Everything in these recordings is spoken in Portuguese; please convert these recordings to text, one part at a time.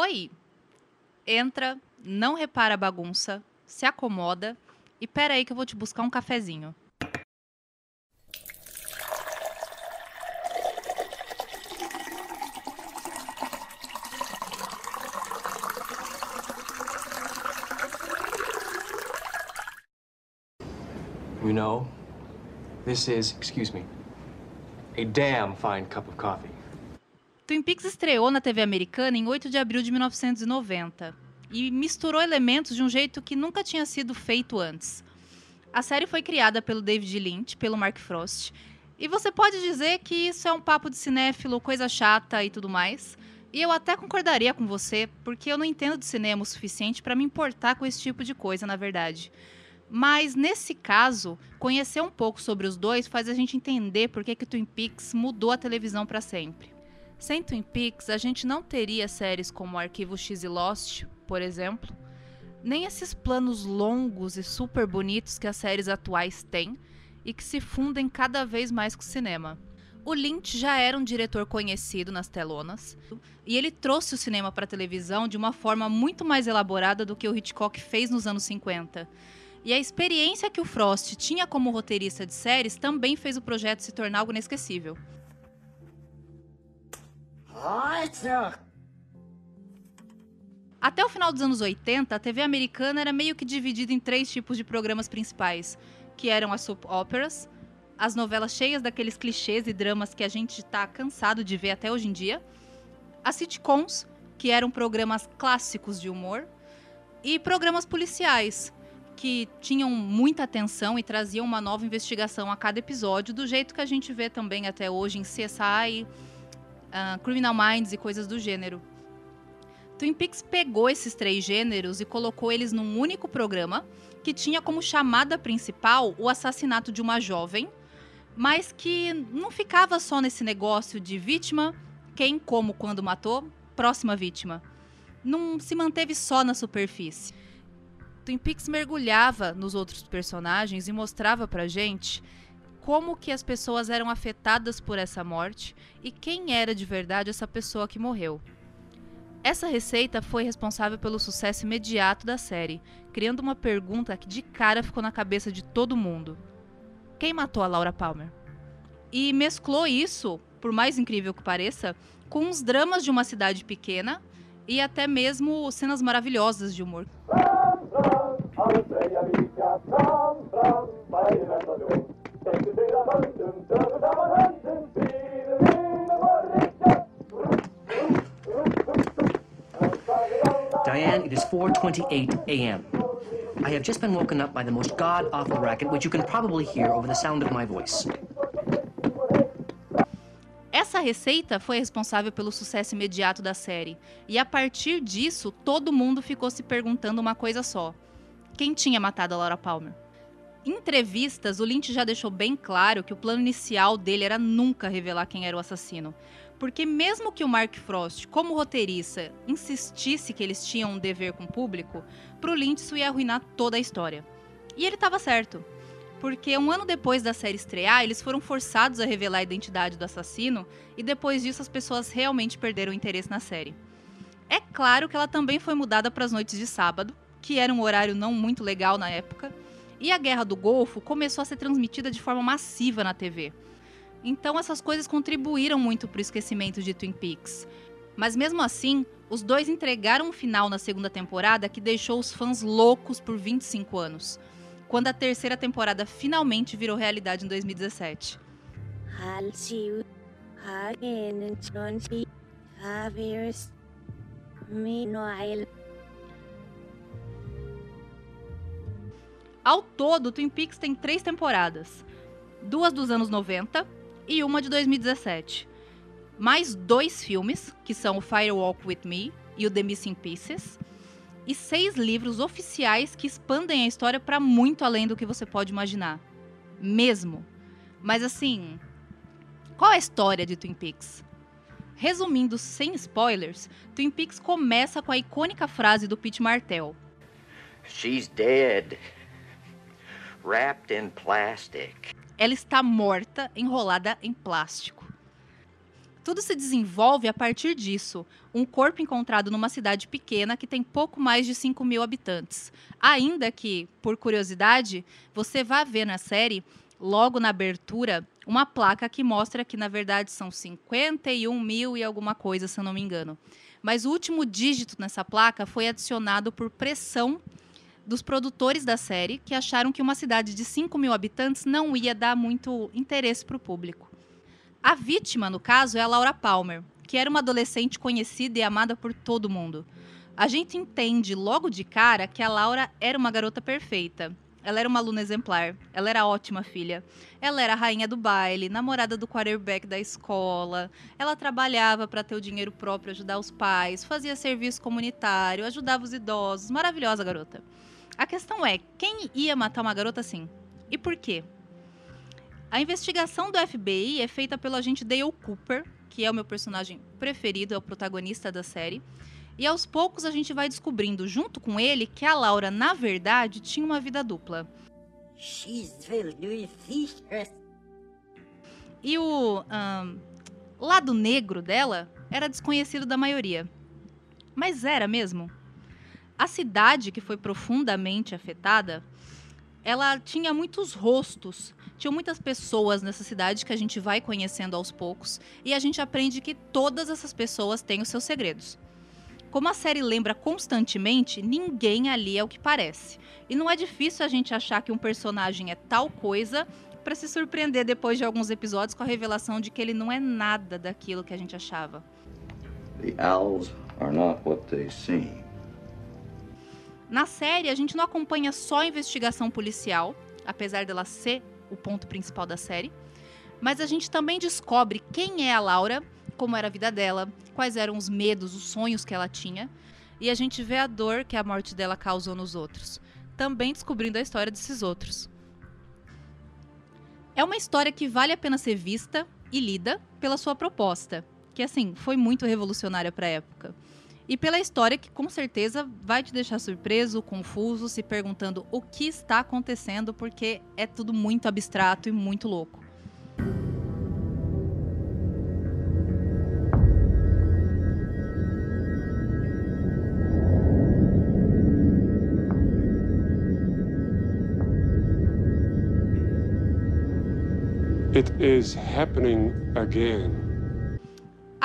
Oi! Entra, não repara a bagunça, se acomoda e pera aí que eu vou te buscar um cafezinho. You know, this is, excuse me, a damn fine cup of coffee. Twin Peaks estreou na TV americana em 8 de abril de 1990 e misturou elementos de um jeito que nunca tinha sido feito antes. A série foi criada pelo David Lynch, pelo Mark Frost, e você pode dizer que isso é um papo de cinéfilo, coisa chata e tudo mais. E eu até concordaria com você, porque eu não entendo de cinema o suficiente para me importar com esse tipo de coisa, na verdade. Mas nesse caso, conhecer um pouco sobre os dois faz a gente entender por que, que Twin Peaks mudou a televisão para sempre. Sem Twin Peaks, a gente não teria séries como Arquivo X e Lost, por exemplo, nem esses planos longos e super bonitos que as séries atuais têm e que se fundem cada vez mais com o cinema. O Lynch já era um diretor conhecido nas telonas e ele trouxe o cinema para a televisão de uma forma muito mais elaborada do que o Hitchcock fez nos anos 50. E a experiência que o Frost tinha como roteirista de séries também fez o projeto se tornar algo inesquecível. Até o final dos anos 80, a TV americana era meio que dividida em três tipos de programas principais, que eram as soap operas, as novelas cheias daqueles clichês e dramas que a gente está cansado de ver até hoje em dia, as sitcoms, que eram programas clássicos de humor, e programas policiais, que tinham muita atenção e traziam uma nova investigação a cada episódio, do jeito que a gente vê também até hoje em CSI, uh, Criminal Minds e coisas do gênero. Twin Peaks pegou esses três gêneros e colocou eles num único programa que tinha como chamada principal o assassinato de uma jovem, mas que não ficava só nesse negócio de vítima, quem, como, quando matou, próxima vítima. Não se manteve só na superfície. Twin Peaks mergulhava nos outros personagens e mostrava pra gente como que as pessoas eram afetadas por essa morte e quem era de verdade essa pessoa que morreu. Essa receita foi responsável pelo sucesso imediato da série, criando uma pergunta que de cara ficou na cabeça de todo mundo: quem matou a Laura Palmer? E mesclou isso, por mais incrível que pareça, com os dramas de uma cidade pequena e até mesmo cenas maravilhosas de humor. Diane, it is 4:28 a.m. I have just been woken up by the most god-awful racket, which you can probably hear over the sound of my voice. Essa receita foi responsável pelo sucesso imediato da série, e a partir disso, todo mundo ficou se perguntando uma coisa só: quem tinha matado a Laura Palmer? Entrevistas, o Lynch já deixou bem claro que o plano inicial dele era nunca revelar quem era o assassino. Porque mesmo que o Mark Frost, como roteirista, insistisse que eles tinham um dever com o público, pro Lynch isso ia arruinar toda a história. E ele estava certo. Porque um ano depois da série estrear, eles foram forçados a revelar a identidade do assassino, e depois disso as pessoas realmente perderam o interesse na série. É claro que ela também foi mudada para as noites de sábado, que era um horário não muito legal na época, e a Guerra do Golfo começou a ser transmitida de forma massiva na TV. Então essas coisas contribuíram muito para o esquecimento de Twin Peaks. Mas mesmo assim, os dois entregaram um final na segunda temporada que deixou os fãs loucos por 25 anos, quando a terceira temporada finalmente virou realidade em 2017. Ao todo, Twin Peaks tem três temporadas: duas dos anos 90 e uma de 2017. Mais dois filmes, que são o Fire Walk With Me e o The Missing Pieces, e seis livros oficiais que expandem a história para muito além do que você pode imaginar. Mesmo. Mas assim, qual é a história de Twin Peaks? Resumindo sem spoilers, Twin Peaks começa com a icônica frase do Pete Martell. She's dead wrapped in plastic. Ela está morta, enrolada em plástico. Tudo se desenvolve a partir disso. Um corpo encontrado numa cidade pequena que tem pouco mais de 5 mil habitantes. Ainda que, por curiosidade, você vá ver na série, logo na abertura, uma placa que mostra que, na verdade, são 51 mil e alguma coisa, se eu não me engano. Mas o último dígito nessa placa foi adicionado por pressão dos produtores da série, que acharam que uma cidade de 5 mil habitantes não ia dar muito interesse para o público. A vítima, no caso, é a Laura Palmer, que era uma adolescente conhecida e amada por todo mundo. A gente entende logo de cara que a Laura era uma garota perfeita. Ela era uma aluna exemplar, ela era ótima filha. Ela era a rainha do baile, namorada do quarterback da escola. Ela trabalhava para ter o dinheiro próprio, ajudar os pais, fazia serviço comunitário, ajudava os idosos. Maravilhosa garota. A questão é, quem ia matar uma garota assim? E por quê? A investigação do FBI é feita pelo agente Dale Cooper, que é o meu personagem preferido, é o protagonista da série. E aos poucos a gente vai descobrindo, junto com ele, que a Laura, na verdade, tinha uma vida dupla. E o um, lado negro dela era desconhecido da maioria. Mas era mesmo? A cidade, que foi profundamente afetada, ela tinha muitos rostos. Tinha muitas pessoas nessa cidade que a gente vai conhecendo aos poucos e a gente aprende que todas essas pessoas têm os seus segredos. Como a série lembra constantemente, ninguém ali é o que parece. E não é difícil a gente achar que um personagem é tal coisa para se surpreender depois de alguns episódios com a revelação de que ele não é nada daquilo que a gente achava. The owls are not what they seem. Na série, a gente não acompanha só a investigação policial, apesar dela ser o ponto principal da série, mas a gente também descobre quem é a Laura, como era a vida dela, quais eram os medos, os sonhos que ela tinha, e a gente vê a dor que a morte dela causou nos outros, também descobrindo a história desses outros. É uma história que vale a pena ser vista e lida pela sua proposta, que assim, foi muito revolucionária para a época e pela história que com certeza vai te deixar surpreso, confuso, se perguntando o que está acontecendo, porque é tudo muito abstrato e muito louco. It is happening again.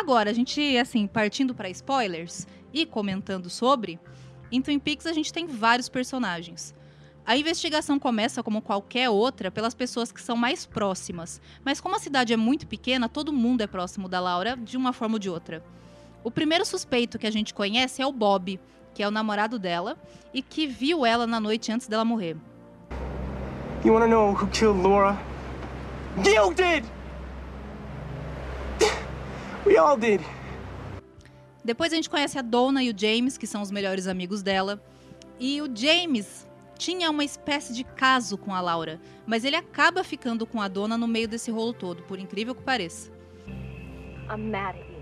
Agora, a gente, assim, partindo para spoilers e comentando sobre, em Twin Peaks a gente tem vários personagens. A investigação começa, como qualquer outra, pelas pessoas que são mais próximas. Mas como a cidade é muito pequena, todo mundo é próximo da Laura de uma forma ou de outra. O primeiro suspeito que a gente conhece é o Bob, que é o namorado dela e que viu ela na noite antes dela morrer. You wanna know who killed Laura? You did! We all did. Depois a gente conhece a Donna e o James, que são os melhores amigos dela. E o James tinha uma espécie de caso com a Laura, mas ele acaba ficando com a Donna no meio desse rolo todo, por incrível que pareça. I'm mad at you.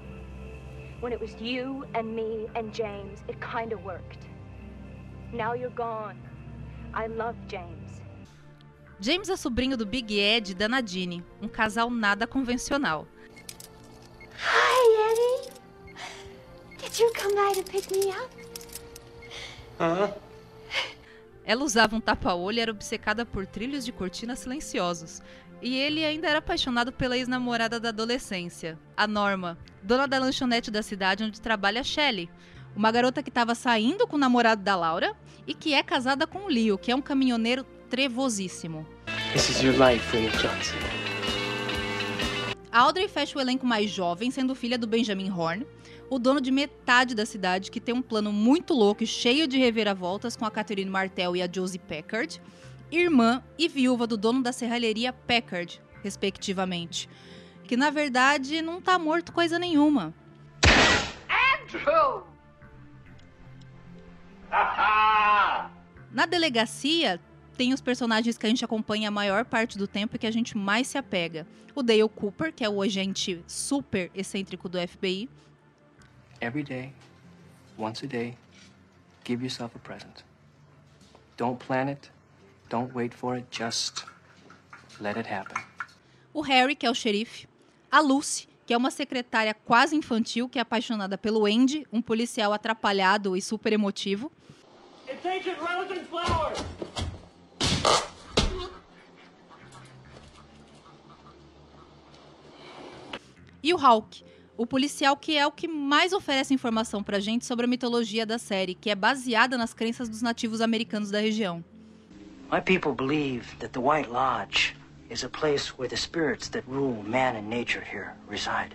When it was you and me and James, it kind of worked. Now you're gone. I love James. James é sobrinho do Big Ed e da Nadine, um casal nada convencional. Hi, Eddie. Did you come by to pick me up? Uh -huh. Ela usava um tapa-olho e era obcecada por trilhos de cortina silenciosos. E ele ainda era apaixonado pela ex-namorada da adolescência, a Norma, dona da lanchonete da cidade onde trabalha a Shelley, uma garota que estava saindo com o namorado da Laura e que é casada com o Leo, que é um caminhoneiro trevosíssimo. This is your life, Johnson. A Audrey fecha o elenco mais jovem, sendo filha do Benjamin Horn, o dono de metade da cidade, que tem um plano muito louco e cheio de reviravoltas com a Catherine Martel e a Josie Packard, irmã e viúva do dono da serralheria Packard, respectivamente. Que na verdade não tá morto coisa nenhuma. Andrew! Na delegacia, tem os personagens que a gente acompanha a maior parte do tempo e que a gente mais se apega. O Dale Cooper, que é o agente super excêntrico do FBI. Every day, once a day, give yourself a present. Don't plan it, don't wait for it, just let it happen. O Harry, que é o xerife. A Lucy, que é uma secretária quase infantil que é apaixonada pelo Andy, um policial atrapalhado e super emotivo. It's Agent Rosenflower! E o Hawk, o policial que é o que mais oferece informação pra gente sobre a mitologia da série, que é baseada nas crenças dos nativos americanos da região. My people believe that the White Lodge is a place where the spirits that rule man and nature here reside.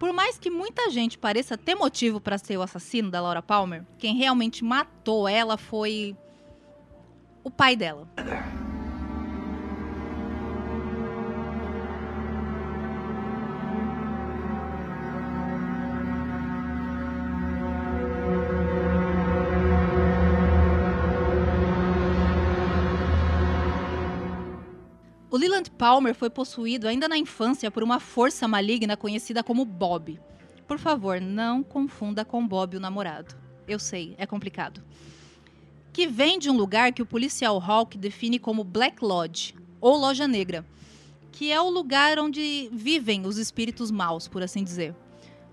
Por mais que muita gente pareça ter motivo para ser o assassino da Laura Palmer, quem realmente matou ela foi o pai dela. O Leland Palmer foi possuído ainda na infância por uma força maligna conhecida como Bob. Por favor, não confunda com Bob o namorado. Eu sei, é complicado. Que vem de um lugar que o policial Hawk define como Black Lodge, ou Loja Negra, que é o lugar onde vivem os espíritos maus, por assim dizer.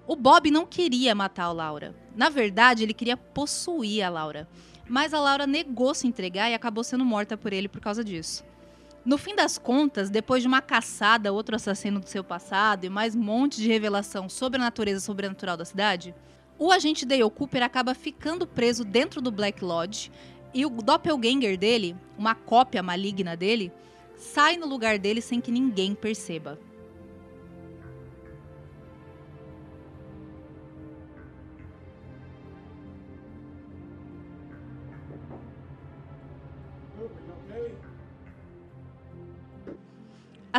O Bob não queria matar a Laura. Na verdade, ele queria possuir a Laura. Mas a Laura negou se entregar e acabou sendo morta por ele por causa disso. No fim das contas, depois de uma caçada a outro assassino do seu passado e mais um monte de revelação sobre a natureza sobrenatural da cidade, o agente Dale Cooper acaba ficando preso dentro do Black Lodge e o doppelganger dele, uma cópia maligna dele, sai no lugar dele sem que ninguém perceba.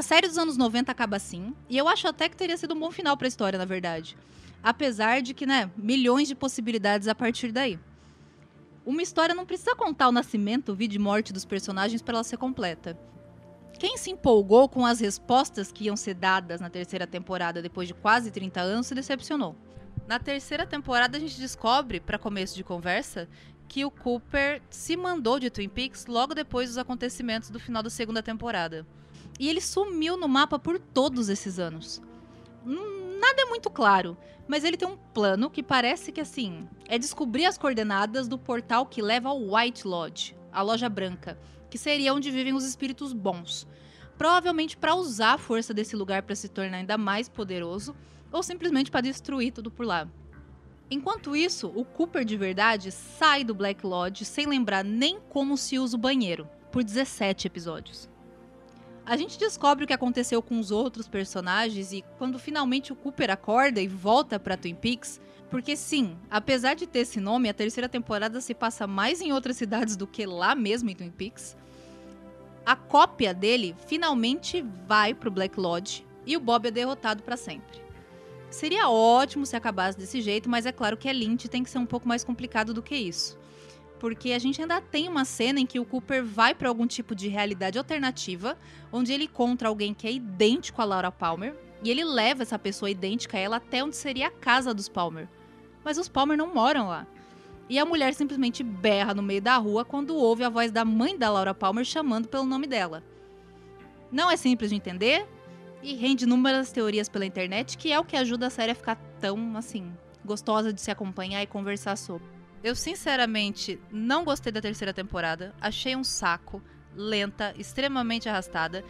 Série dos anos 90 acaba assim, e eu acho até que teria sido um bom final para a história, na verdade. Apesar de que, né, milhões de possibilidades a partir daí. Uma história não precisa contar o nascimento, vida e morte dos personagens para ela ser completa. Quem se empolgou com as respostas que iam ser dadas na terceira temporada depois de quase 30 anos se decepcionou. Na terceira temporada a gente descobre, para começo de conversa, que o Cooper se mandou de Twin Peaks logo depois dos acontecimentos do final da segunda temporada. E ele sumiu no mapa por todos esses anos. Nada é muito claro, mas ele tem um plano que parece que assim é descobrir as coordenadas do portal que leva ao White Lodge, a loja branca, que seria onde vivem os espíritos bons. Provavelmente para usar a força desse lugar para se tornar ainda mais poderoso, ou simplesmente para destruir tudo por lá. Enquanto isso, o Cooper de verdade sai do Black Lodge sem lembrar nem como se usa o banheiro, por 17 episódios. A gente descobre o que aconteceu com os outros personagens e quando finalmente o Cooper acorda e volta para Twin Peaks, porque sim, apesar de ter esse nome, a terceira temporada se passa mais em outras cidades do que lá mesmo em Twin Peaks. A cópia dele finalmente vai pro Black Lodge e o Bob é derrotado para sempre. Seria ótimo se acabasse desse jeito, mas é claro que a Lynch tem que ser um pouco mais complicado do que isso. Porque a gente ainda tem uma cena em que o Cooper vai para algum tipo de realidade alternativa, onde ele encontra alguém que é idêntico a Laura Palmer, e ele leva essa pessoa idêntica a ela até onde seria a casa dos Palmer. Mas os Palmer não moram lá. E a mulher simplesmente berra no meio da rua quando ouve a voz da mãe da Laura Palmer chamando pelo nome dela. Não é simples de entender e rende inúmeras teorias pela internet, que é o que ajuda a série a ficar tão, assim, gostosa de se acompanhar e conversar sobre. Eu, sinceramente, não gostei da terceira temporada. Achei um saco, lenta, extremamente arrastada.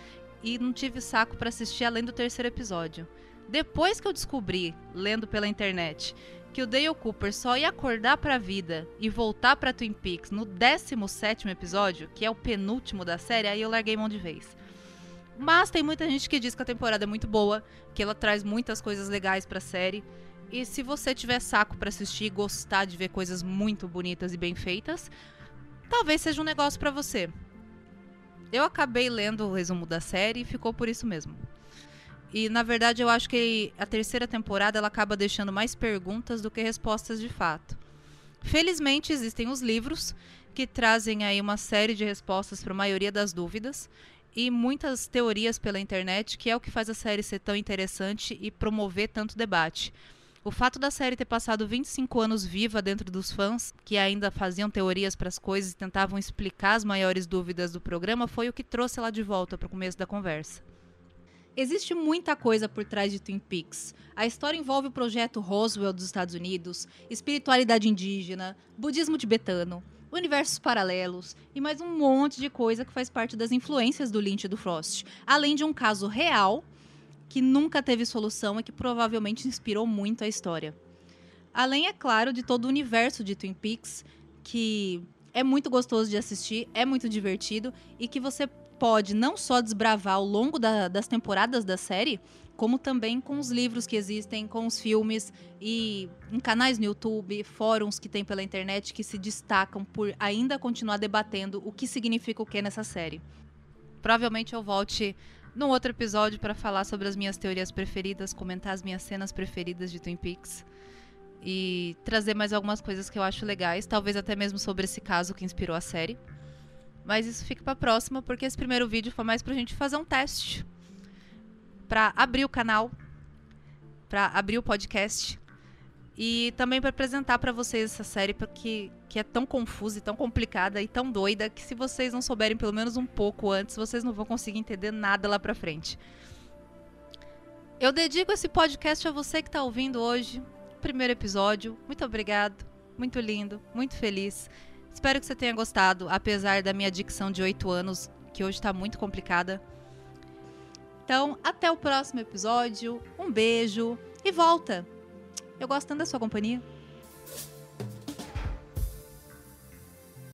E não tive saco para assistir além do terceiro episódio. Depois que eu descobri, lendo pela internet, que o Dale Cooper só ia acordar pra vida e voltar pra Twin Peaks no 17 episódio, que é o penúltimo da série, aí eu larguei mão de vez. Mas tem muita gente que diz que a temporada é muito boa, que ela traz muitas coisas legais pra série. E se você tiver saco para assistir e gostar de ver coisas muito bonitas e bem feitas, talvez seja um negócio para você. Eu acabei lendo o resumo da série e ficou por isso mesmo. E na verdade eu acho que a terceira temporada ela acaba deixando mais perguntas do que respostas de fato. Felizmente existem os livros que trazem aí uma série de respostas para a maioria das dúvidas e muitas teorias pela internet, que é o que faz a série ser tão interessante e promover tanto debate. O fato da série ter passado 25 anos viva dentro dos fãs, que ainda faziam teorias para as coisas e tentavam explicar as maiores dúvidas do programa, foi o que trouxe ela de volta para o começo da conversa. Existe muita coisa por trás de Twin Peaks. A história envolve o projeto Roswell dos Estados Unidos, espiritualidade indígena, budismo tibetano, universos paralelos e mais um monte de coisa que faz parte das influências do Lynch e do Frost. Além de um caso real que nunca teve solução e que provavelmente inspirou muito a história. Além, é claro, de todo o universo de Twin Peaks, que é muito gostoso de assistir, é muito divertido e que você pode não só desbravar ao longo da, das temporadas da série, como também com os livros que existem, com os filmes e em canais no YouTube, fóruns que tem pela internet que se destacam por ainda continuar debatendo o que significa o que nessa série. Provavelmente eu volte num outro episódio para falar sobre as minhas teorias preferidas, comentar as minhas cenas preferidas de Twin Peaks e trazer mais algumas coisas que eu acho legais, talvez até mesmo sobre esse caso que inspirou a série. Mas isso fica para próxima, porque esse primeiro vídeo foi mais pra gente fazer um teste para abrir o canal, para abrir o podcast e também para apresentar para vocês essa série porque que é tão confusa e tão complicada e tão doida que se vocês não souberem pelo menos um pouco antes, vocês não vão conseguir entender nada lá para frente. Eu dedico esse podcast a você que está ouvindo hoje, primeiro episódio. Muito obrigado, muito lindo, muito feliz. Espero que você tenha gostado, apesar da minha dicção de 8 anos, que hoje está muito complicada. Então, até o próximo episódio. Um beijo e volta! Eu gosto tanto da sua companhia.